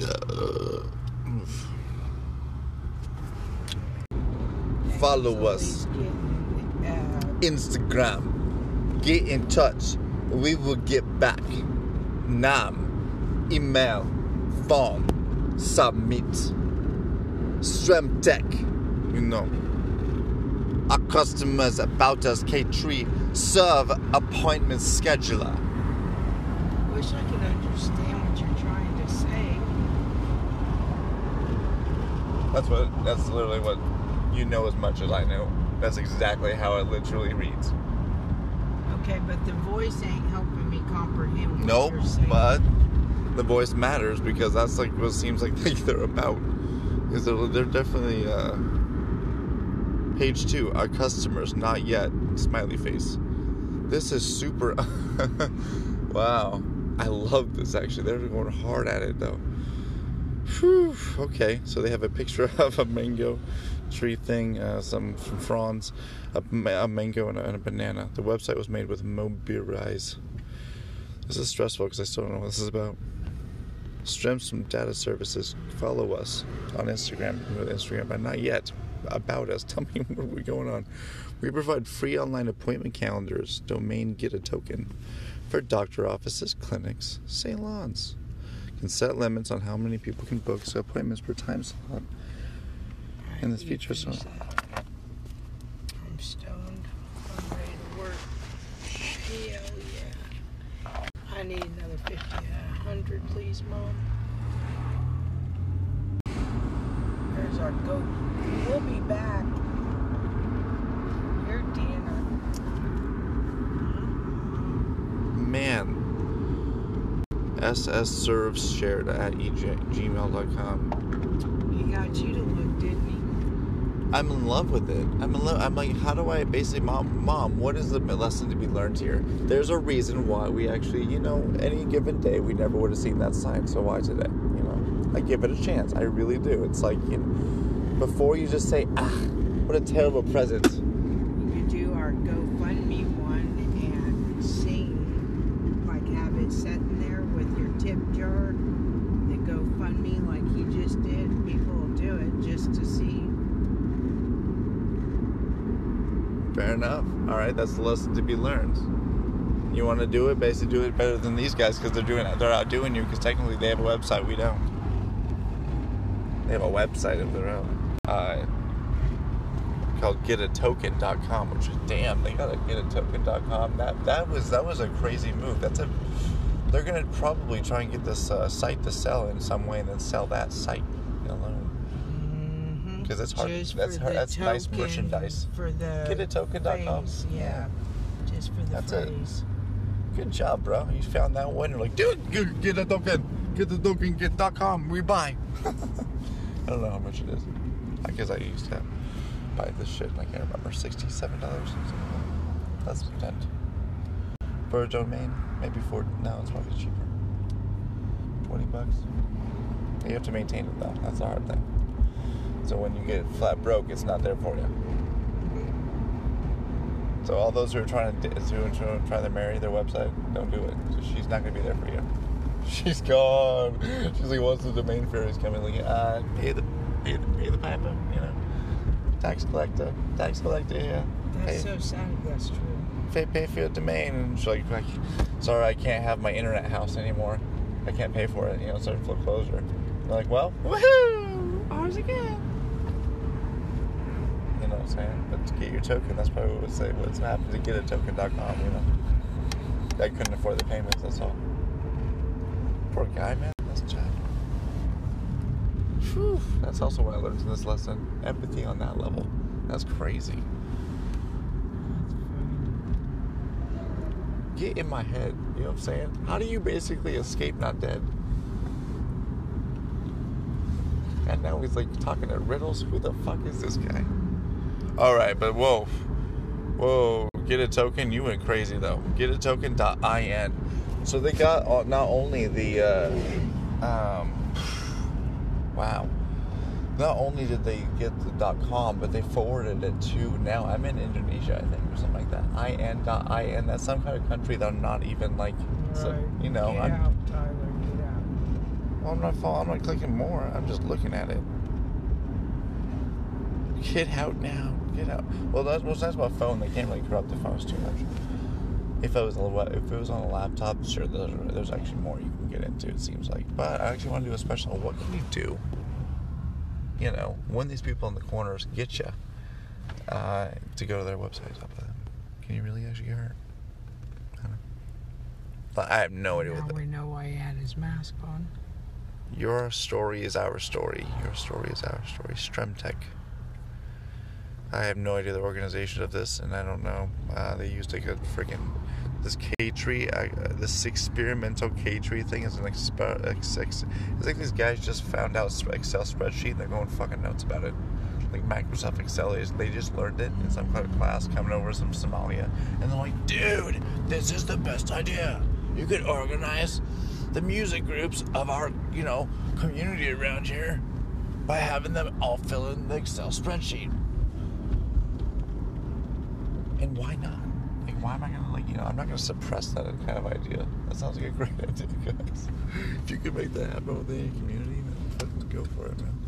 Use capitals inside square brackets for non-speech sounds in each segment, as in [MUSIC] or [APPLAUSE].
Uh, follow us. Instagram. Get in touch. We will get back. Nam. Email. Form. Submit. Stremtech. You know. Our customers about us K3 serve appointment scheduler. Wish I could understand what you're trying to say. That's what that's literally what you know as much as I know. That's exactly how it literally reads. Okay, but the voice ain't helping me comprehend what Nope, you're saying. but the voice matters because that's like what seems like [LAUGHS] they're about. Is they're, they're definitely uh, page two. Our customers not yet smiley face. This is super. [LAUGHS] wow, I love this actually. They're going hard at it though. Whew. Okay, so they have a picture [LAUGHS] of a mango tree thing, uh, some, fronds, a, a mango, and a, and a banana. The website was made with Mobilize. This is stressful because I still don't know what this is about. Streams from data services. Follow us on Instagram. Instagram, but not yet. About us. [LAUGHS] Tell me what we're going on. We provide free online appointment calendars. Domain get a token for doctor offices, clinics, salons. Can set limits on how many people can book so appointments per time slot. In this feature, that. I'm stoned. I'm ready to work. Hell yeah. I need another 50 out 100, please, Mom. There's our goat. We'll be back. Your dinner. Man. SS serves shared at gmail.com. He got you to look, didn't he? I'm in love with it. I'm in love. I'm like, how do I basically, mom, mom, what is the lesson to be learned here? There's a reason why we actually, you know, any given day we never would have seen that sign. So why today? You know, I give it a chance. I really do. It's like, you know, before you just say, ah, what a terrible present. We could do our GoFundMe one and sing, like have it sitting there with your tip jar. The GoFundMe, like he just did. People will do it just to see. Fair enough. All right, that's the lesson to be learned. You want to do it, basically do it better than these guys because they're doing. They're outdoing you because technically they have a website. We don't. They have a website of their own. Uh, called getatoken.com, which is damn. They got a getatoken.com. That that was that was a crazy move. That's a. They're gonna probably try and get this uh, site to sell in some way and then sell that site. Mm-hmm. 'Cause it's hard- Just that's hard- that's nice merchandise. For the Getatoken.com. phrase, Yeah. Just for the That's it. phrase. Good job, bro. You found that one. You're like, dude, get, get a token. Get the token, get dot com. We buy. [LAUGHS] I don't know how much it is. I guess I used to buy this shit. and I can't remember. $67 or something. That'stent. For a domain, maybe for now it's probably cheaper. 20 bucks. You have to maintain it though. That's the hard thing. So when you get flat broke, it's not there for you. So all those who are trying to who are trying to marry their website, don't do it. So she's not gonna be there for you. [LAUGHS] She's gone. She's like, once the domain fairies coming, like, uh, pay the pay the pay the piper, you know, tax collector, tax collector. Pay, That's so sad that's true. pay, pay for your domain, and she's like, like, sorry, I can't have my internet house anymore. I can't pay for it. You know, it's a foreclosure. They're like, well, woohoo, ours again. I'm saying? But to get your token, that's probably what would say what's happened to get a token.com, you know. I couldn't afford the payments, that's all. Poor guy, man. That's Chad. Whew. That's also what I learned in this lesson. Empathy on that level. That's crazy. Get in my head. You know what I'm saying? How do you basically escape not dead? And now he's like talking to riddles. Who the fuck is this guy? All right, but whoa, whoa, get a token. You went crazy though. Get a token.in. So they got not only the, uh, um, wow. Not only did they get the .com, but they forwarded it to now. I'm in Indonesia, I think, or something like that. In.in. That's some kind of country that I'm not even like. So, Right. you know, Get I'm, out, Tyler. Get out. Well, I'm not. Follow, I'm not clicking more. I'm just looking at it. Get out now. Get out. Well, that's what's nice about phone. They can't really corrupt the phones too much. If it was a if it was on a laptop, sure, there's, there's actually more you can get into. It seems like, but I actually want to do a special. What can you do? You know, when these people in the corners get you, uh, to go to their websites up there. Can you really actually get hurt? I. But I have no idea Now what the, we know why he had his mask on. Your story is our story. Your story is our story. Stremtech. I have no idea the organization of this, and I don't know. Uh, they used like a freaking this K tree, uh, this experimental K tree thing is an exper- ex- ex- It's like these guys just found out Excel spreadsheet they're going fucking nuts about it. Like Microsoft Excel is, they just learned it in some kind of class coming over from Somalia, and they're like, dude, this is the best idea. You could organize the music groups of our, you know, community around here by having them all fill in the Excel spreadsheet. And why not? Like, why am I gonna like, you know, I'm not gonna suppress that kind of idea. That sounds like a great [LAUGHS] idea, guys. If you could make that happen within your community, then fucking go for it, man.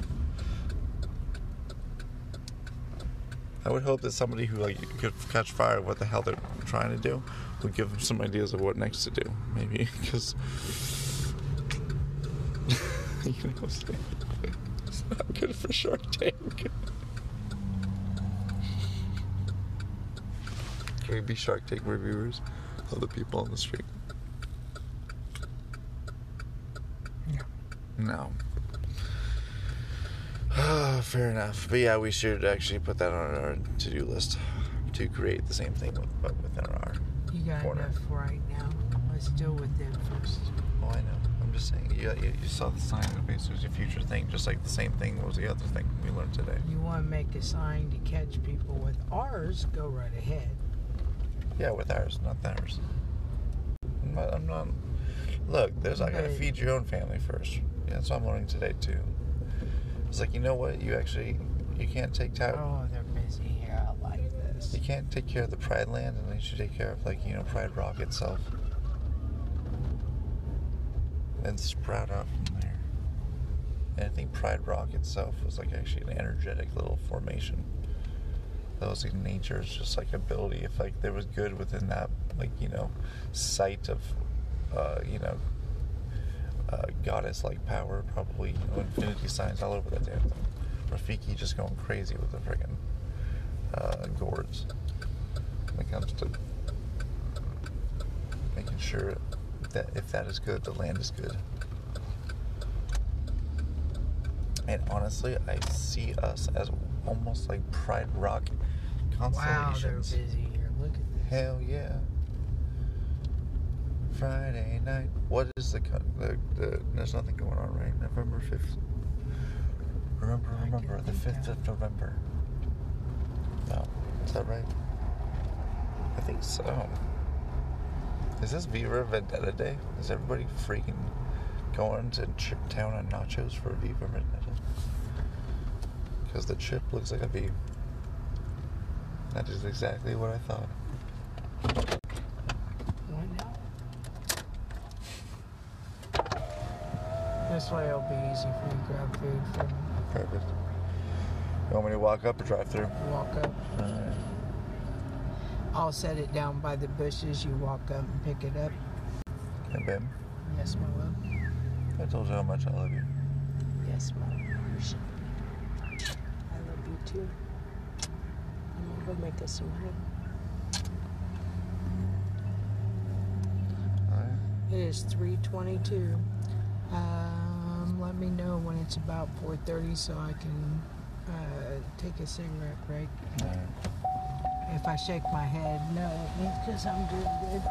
I would hope that somebody who like could catch fire what the hell they're trying to do would give them some ideas of what next to do, maybe, [LAUGHS] because [LAUGHS] you know? It's not good for Shark Tank. We be Shark Tank reviewers of the people on the street? No. No. Fair enough. But yeah, we should actually put that on our to-do list to create the same thing with, but within our. R. You got Corner. enough right now. Let's deal with them first. Oh, I know. I'm just saying. You, you, you saw the sign that basically was a future thing, just like the same thing was the other thing we learned today. You want to make a sign to catch people with ours, go right ahead. Yeah, with ours, not theirs. I'm not. I'm not look, there's. I gotta feed your own family first. Yeah, that's what I'm learning today too. It's like you know what? You actually you can't take time. Oh, they're busy here. I like this. You can't take care of the Pride Land, and you should take care of like you know Pride Rock itself, and sprout out from there. And I think Pride Rock itself was like actually an energetic little formation. That was like nature's just like ability. If like there was good within that, like you know, sight of, uh, you know, uh, goddess like power, probably you know infinity signs all over that damn thing. Rafiki just going crazy with the friggin' uh, gourds when it comes to making sure that if that is good, the land is good. And honestly, I see us as almost like Pride Rock Wow, they're busy here. Look at this. Hell yeah. Friday night. What is the, co- the, the there's nothing going on, right? November 5th. Remember, remember, the 5th of- November. No. Is that right? I think so. Is this V for Vendetta Day? Is everybody freaking going to ch- town on nachos for V for Vendetta? Because the chip looks like a V. That is exactly what I thought. This way it'll be easy for you to grab food from Perfect. You want me to walk up or drive through? walk up. Alright. I'll set it down by the bushes. You walk up and pick it up. Hey, babe. Yes, my love. I told you how much I love you. Yes, my love. I love you too. Gonna make us some honey. It is 322. Um, let me know when it's about 4.30 so I can uh, take a cigarette break. Alright. If I shake my head, no, because I'm doing good.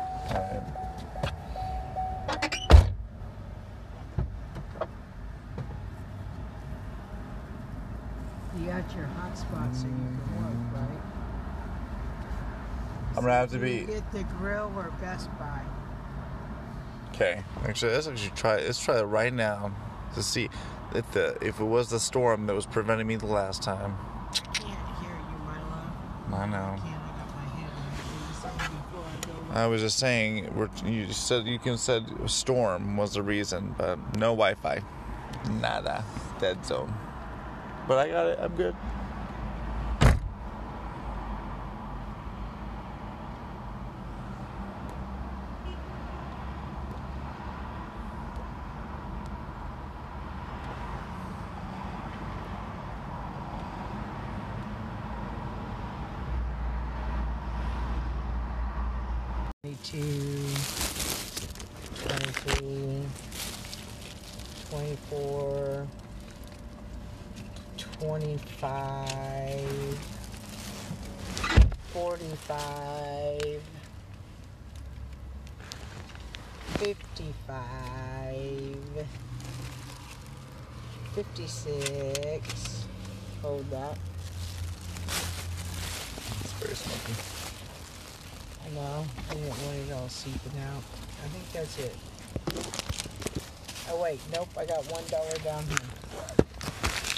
You got your hot spot so you can work, right? I'm gonna have to be. Get the grill or Best Buy. Okay. Actually, let's actually try. Let's try it right now to see if the if it was the storm that was preventing me the last time. I can't hear you, my love. I know. Can't I got my hand on your face before I I was just saying, you said you can said storm was the reason, but no Wi-Fi, nada, dead zone. But I got it. I'm good. Twenty-two, twenty-three, twenty-four, twenty-five, forty-five, fifty-five, fifty-six. Hold that. I know. I didn't want it all seeping out. I think that's it. Oh wait, nope. I got one dollar down here.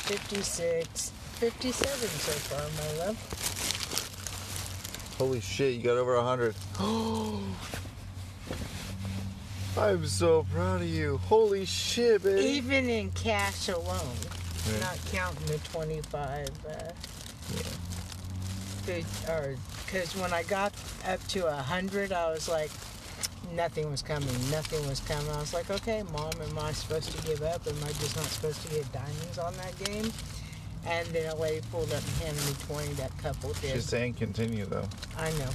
Fifty-six, fifty-seven so far, my love. Holy shit! You got over a hundred. [GASPS] I'm so proud of you. Holy shit, baby. Even in cash alone, Yeah. not counting the twenty-five. Uh, good, or because when I got up to a hundred, I was like, nothing was coming, nothing was coming. I was like, okay, mom, am I supposed to give up? Am I just not supposed to get diamonds on that game? And then a lady pulled up and handed me twenty. That couple did. She's saying continue though. I know.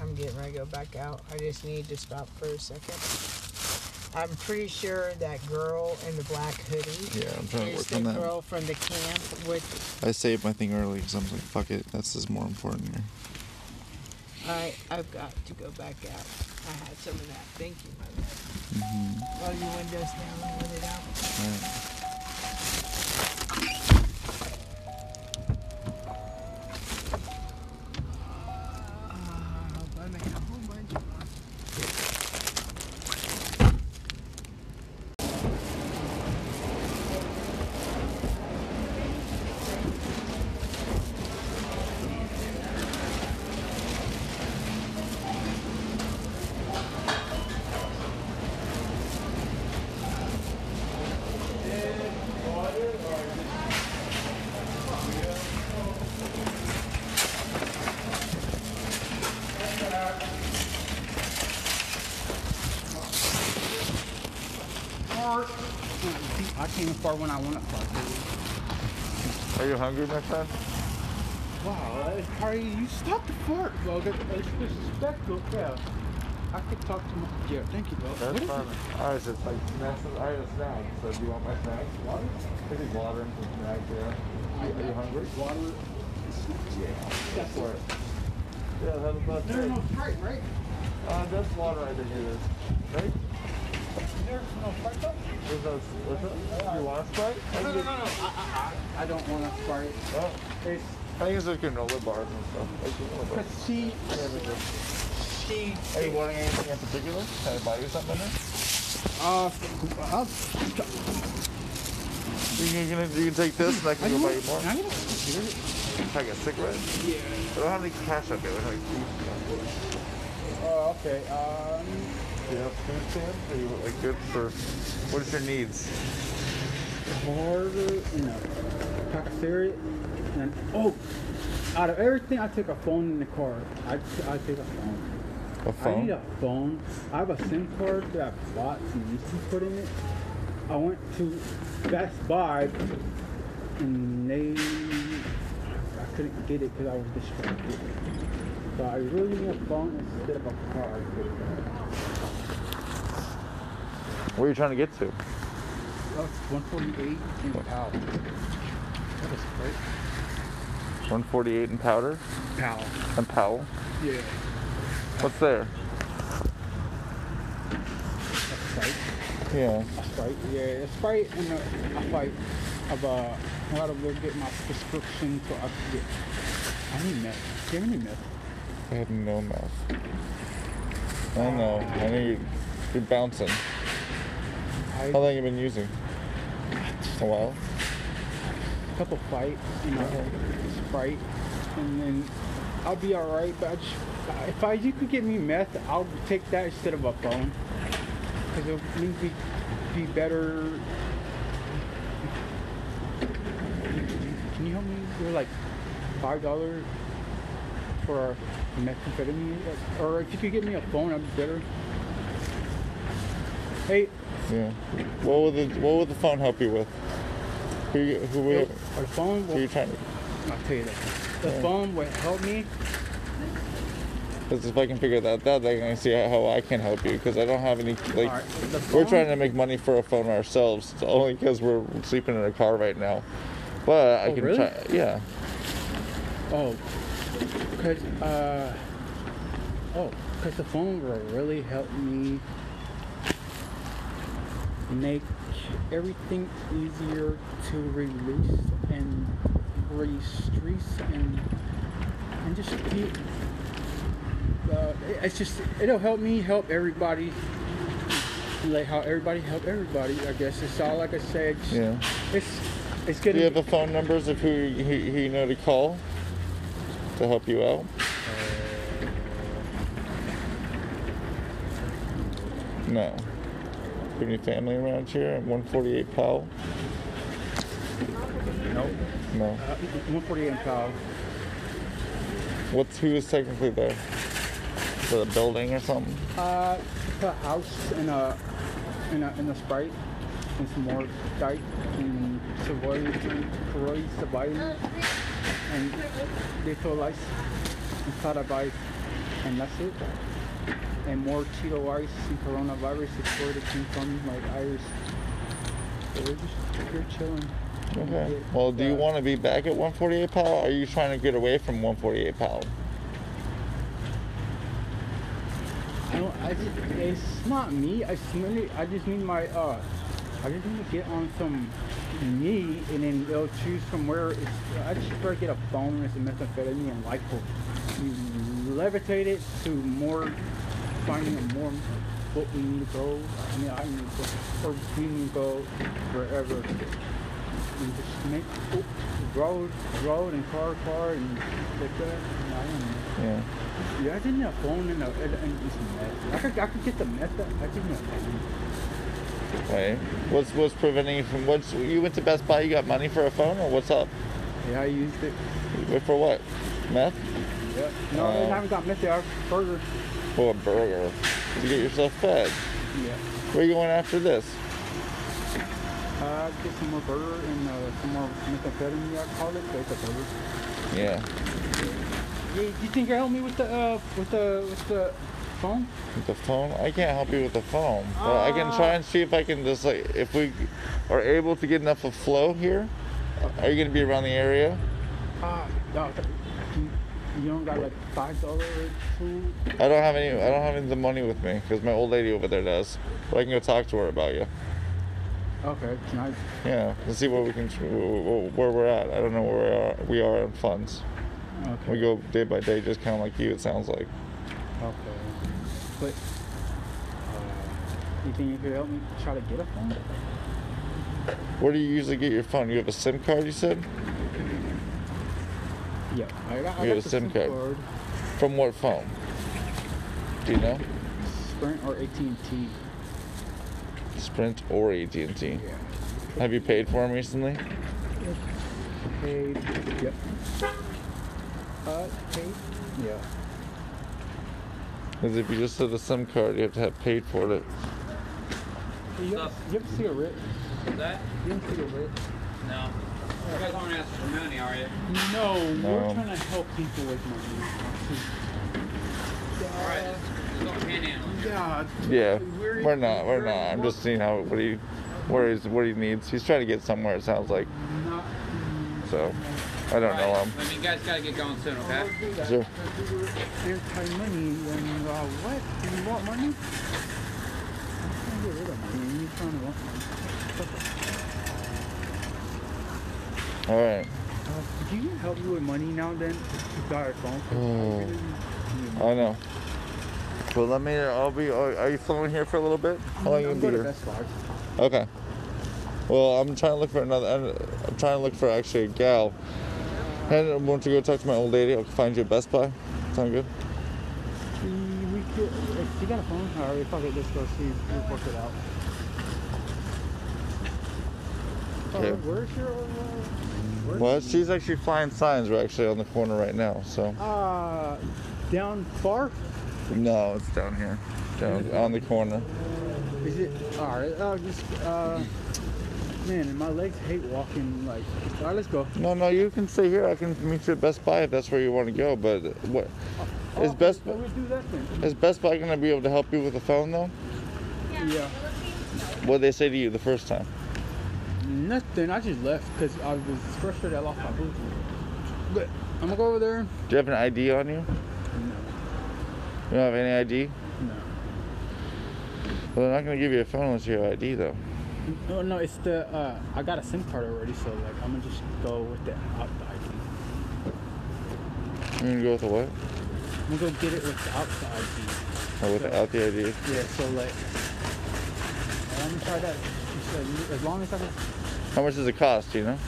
I'm getting ready to go back out. I just need to stop for a second. I'm pretty sure that girl in the black hoodie Yeah, I'm trying to is work the on that. girl from the camp with I saved my thing early because I'm like, fuck it. That's just more important here. I I've got to go back out. I had some of that. Thank you, my love. Mm-hmm. Roll your windows down and let it out. Ah, far when I went up far. Are you hungry, my friend? Wow, Harry, you stopped the fart, bro. That- That's disrespectful. Yeah. I could talk to my. Yeah, thank you, bro. What That's fine. it? I was just like, snacks. I had a snack. So do you want my snack? Water? Maybe water and some snack, yeah. Are you hungry? Water. Yeah. That's For it. Yeah, that was about There's no Sprite, right? Uh, that's water, I think it is. Right? There's no Sprite, though? No, what's it? You want a Sprite? I No, no, no, no. I, I, I don't want a Sprite. Oh, It's I think it's like granola bars and stuff. Like granola bars. she, Yeah, she. Are you wanting anything in particular? Can I buy you something in there? Uh, I'll, You can, you can, you can take this and I can go buy you more. Can I get a cigarette? Like a cigarette? Yeah. I don't have any cash up here. I don't have any food. Oh, okay. Um, Do you have food stamps? Are you like good for, what is your needs? quarter and a pack of cereal. And oh, out of everything, I take a phone in the car. I I take a phone. A phone? I need a phone. I have a SIM card that I bought some used to put in it. I went to Best Buy and they I couldn't get it because I was distracted. So I really need a phone instead of a card. Where are you trying to get to? That's 148 in Powell. That was great. 148 in Powder Powell. and Powell. Yeah. What's there? Right. Yeah. A Sprite, yeah, a Sprite and a, a fight of uh, how to go get my prescription so I could get. I need meth. Do you have any meth? I have no mouth. I know. I know you're, you're bouncing. I, How long you been using? Just a while. A couple fights, you know, Sprite, and then I'll be alright. But I just if I you could get me meth, I'll take that instead of a phone. Cause it'll make me be better. Can you help me with like five dollars for a methamphetamine? Or if you could get me a phone, I'd be better. Hey, Yeah. What would the What would the phone help you with? Who Who the would phone. Who Will, you trying to? I'll tell you that. The Yeah. phone would help me. Because if I can figure that out, then I can see how I can help you. Because I don't have any like. Alright, the We're trying to make money for a phone ourselves, it's only because we're sleeping in a car right now. But I Oh, can really? try. Yeah. Oh, cause uh, oh, cause the phone will really help me make everything easier to release and release and and just keep. Uh, it- it's just it'll help me help everybody. Like how everybody help everybody. I guess it's all like I said. It's, Yeah. It's it's good Do you have the phone numbers of who who who you know to call to help you out? No. Any family around here at 148 Powell? Nope. No. Uh, 148 Powell. What's who is technically there? For the building or something? Uh, a house and a and a, and a sprite and some more dike and Savoy Savoy Savoy and they fill ice and Sada ice and that's it. And more Cheeto ice and coronavirus is where they came from, like Irish. So we're just here chilling. Okay. Yeah, Well, do you uh, want to be back at 148 Powell? Or are you trying to get away from 148 Powell? I don't. I just, it's not me. I just need. I just need my. Uh, I just need to get on some knee, and then they'll choose from where. It's, I just prefer to get a phone and some methamphetamine and like you levitate it to more finding a more what we need to go. I mean, I need to go, or we need to go wherever. And just make oh, road, road, and car, car, and like that. And I don't know. Yeah. Yeah, I didn't have a phone and, uh, and, and meth. I could, I could get the meth. I didn't have phone. Right. What's what's preventing you from what's you went to Best Buy? You got money for a phone, or what's up? Yeah, I used it. For what? Meth? Yeah. No, Oh. I haven't got meth yet. Burger. Or a burger? To get yourself fed. Yeah. Where are you going after this? Uh, get some more burger and uh, some more methamphetamine. I call it. So it's a burger. Yeah. Yeah, do you think you help me with the uh, with the with the phone? With the phone? I can't help you with the phone. But I can try and see if I can just like if we are able to get enough of flow here. Are you gonna be around the area? Uh, no, you, don't got like five dollar or two. I don't have any. I don't have any of the money with me because my old lady over there does. But I can go talk to her about you. Okay, nice. Yeah, let's see where we can, where we're at. I don't know where we are. We are in funds. Okay. We go day by day, just kind of like you. It sounds like. Okay. But uh, you think you could help me try to get a phone? Where do you usually get your phone? You have a SIM card, you said. Yeah, I got, I You got a the SIM SIM card. card. From what phone? Do you know? Sprint or AT&T. Sprint or AT&T. Yeah. Have you paid for them recently? Paid. Yep. Uh, paid. Yeah. Because if you just have a SIM card, you have to have paid for it. You Sup? have, you have to see a writ. That? You have to see a writ. No. You guys aren't asking for money, are you? No, No. we're trying to help people with money. Alright, let's, let's panhandling. Yeah. Yeah, We're- we're not. We're we're- not. I'm just seeing how what he, where he's what he needs. He's trying to get somewhere. It sounds like. So, I don't know him. I mean, you guys gotta get going soon, okay? Sure. Anti-money and uh, what? Do you want money? I'm trying to get rid of money. You're trying to want money. All right. Uh, do you help you with money now then? You got a phone? Oh. I know. Well, let me. I'll be. Are you flowing here for a little bit? How long you gonna be here? Okay. Well, I'm trying to look for another. I'm trying to look for actually a gal. And I want to go talk to my old lady. I'll find you a Best Buy. Sound good? get, if you got a phone, alright, fuck it, let's go see, we'll work it out. Okay. Uh, where's your, uh, where's Well, she's actually flying signs. We're actually on the corner right now. So Uh, down far? no, it's down here, down on the corner. Is it? Alright, uh, just, uh, man, my legs hate walking, like, alright, let's go. No, no, you can stay here. I can meet you at Best Buy if that's where you want to go. But what is Oh, Best Let me do that then. is Best Buy gonna be able to help you with the phone though? Yeah. What did they say to you the first time? Nothing, I just left because I was frustrated I lost my Bluetooth. But I'm gonna go over there. Do you have an ID on you? No, You don't have any ID? no. Well, they're not gonna give you a phone unless you have ID though. No, no, it's the, uh, I got a SIM card already, so, like, I'm gonna just go with the out the ID. You're gonna go with the what? I'm gonna go get it without the ID. Or without the ID? Yeah, so, like, I'm gonna try that. As long as I can. How much does it cost? You know?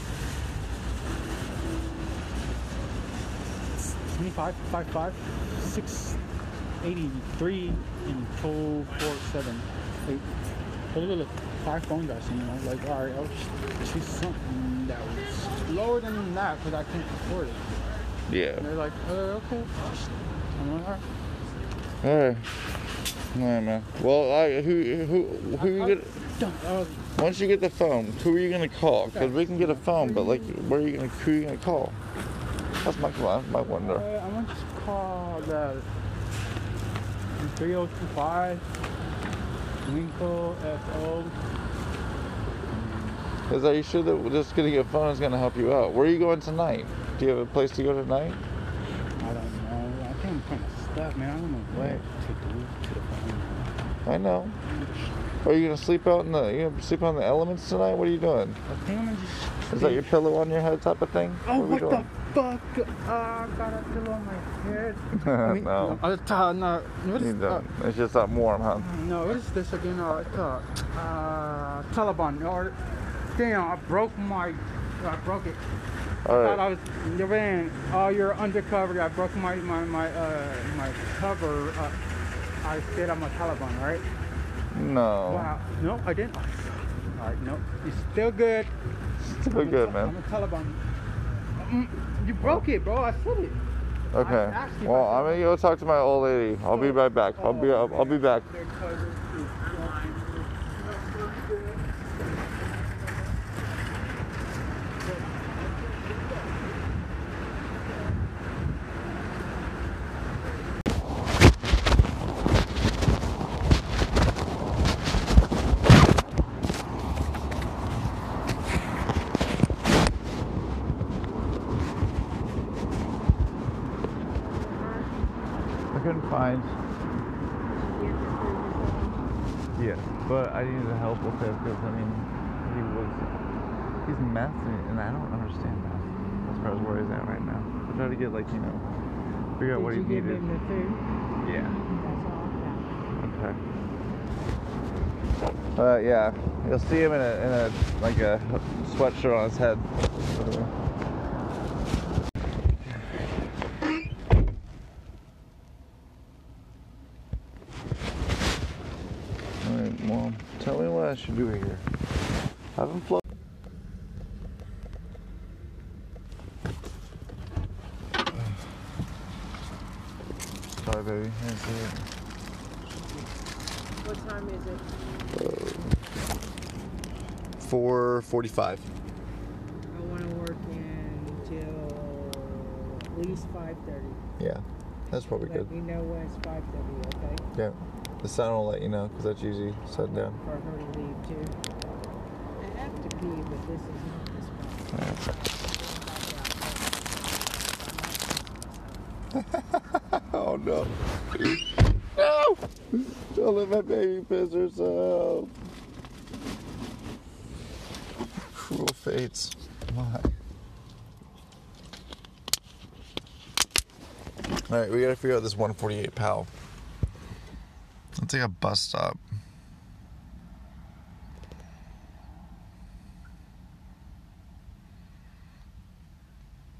25, 55, 683, and 247. Eight. So look, look, five phone guys, you know, like, alright, I'll just choose something that was lower than that because I can't afford it. Yeah. And they're like, uh, okay. I'm like, alright. All right. All right, man. Well, I, who who who you get? Done. Once you get the phone, who are you gonna call? Because we can get a phone, but like, where are you gonna who are you gonna call? That's my my wonder. uh, I'm gonna just call the 3025 Winkle FO. Is that you sure that just getting a phone is gonna help you out? Where are you going tonight? Do you have a place to go tonight? I don't know. I think I'm kind of stuck, man. I don't know what to do to the phone. I know. Are you gonna sleep out in the? You gonna sleep on the elements tonight? What are you doing? I think I'm gonna just. Is that your pillow on your head type of thing? Oh, are we what the fuck? Uh, I got a pillow on my head. [LAUGHS] I mean, no, Uh, uh, no, what you is, uh. It's just not warm, huh? no, what is this again? Uh, it's, uh, uh, Taliban. Or, damn, I broke my. I broke it. All I thought I was. You're in. Oh, you're undercover. I broke my my my uh my cover. Uh, I said I'm a Taliban, right? No. Wow. No, I didn't. All right, no, it's still good. Still good, man. I'm a Taliban. Mm, You broke it, bro. I said it. Okay. Well, I'm gonna go talk to my old lady. I'll be right back. I'll be I'll, I'll be back. Their cover is I couldn't find. Yeah, but I needed help with it because I mean, he was he's messing, and I don't understand that as far as where he's at right now. I try to get like you know, figure out what he Did you give needed. him the food? Yeah. That's all. Okay. Uh, yeah, you'll see him in a in a like a sweatshirt on his head. All right, well, tell me what I should do here. Have him float. Sorry, baby. Here's the- What time is it? 445. I want to work until at least 5.30. Yeah, that's probably good. Let me know when it's 5.30, okay? Yeah, the sun will let you know because that's usually set down. For her to leave too. I have to pee, but this is not the spot. [LAUGHS] Oh no! no! Don't let my baby piss herself. Cruel fates. Why? All right, we gotta figure out this 148 Powell. Let's take a bus stop.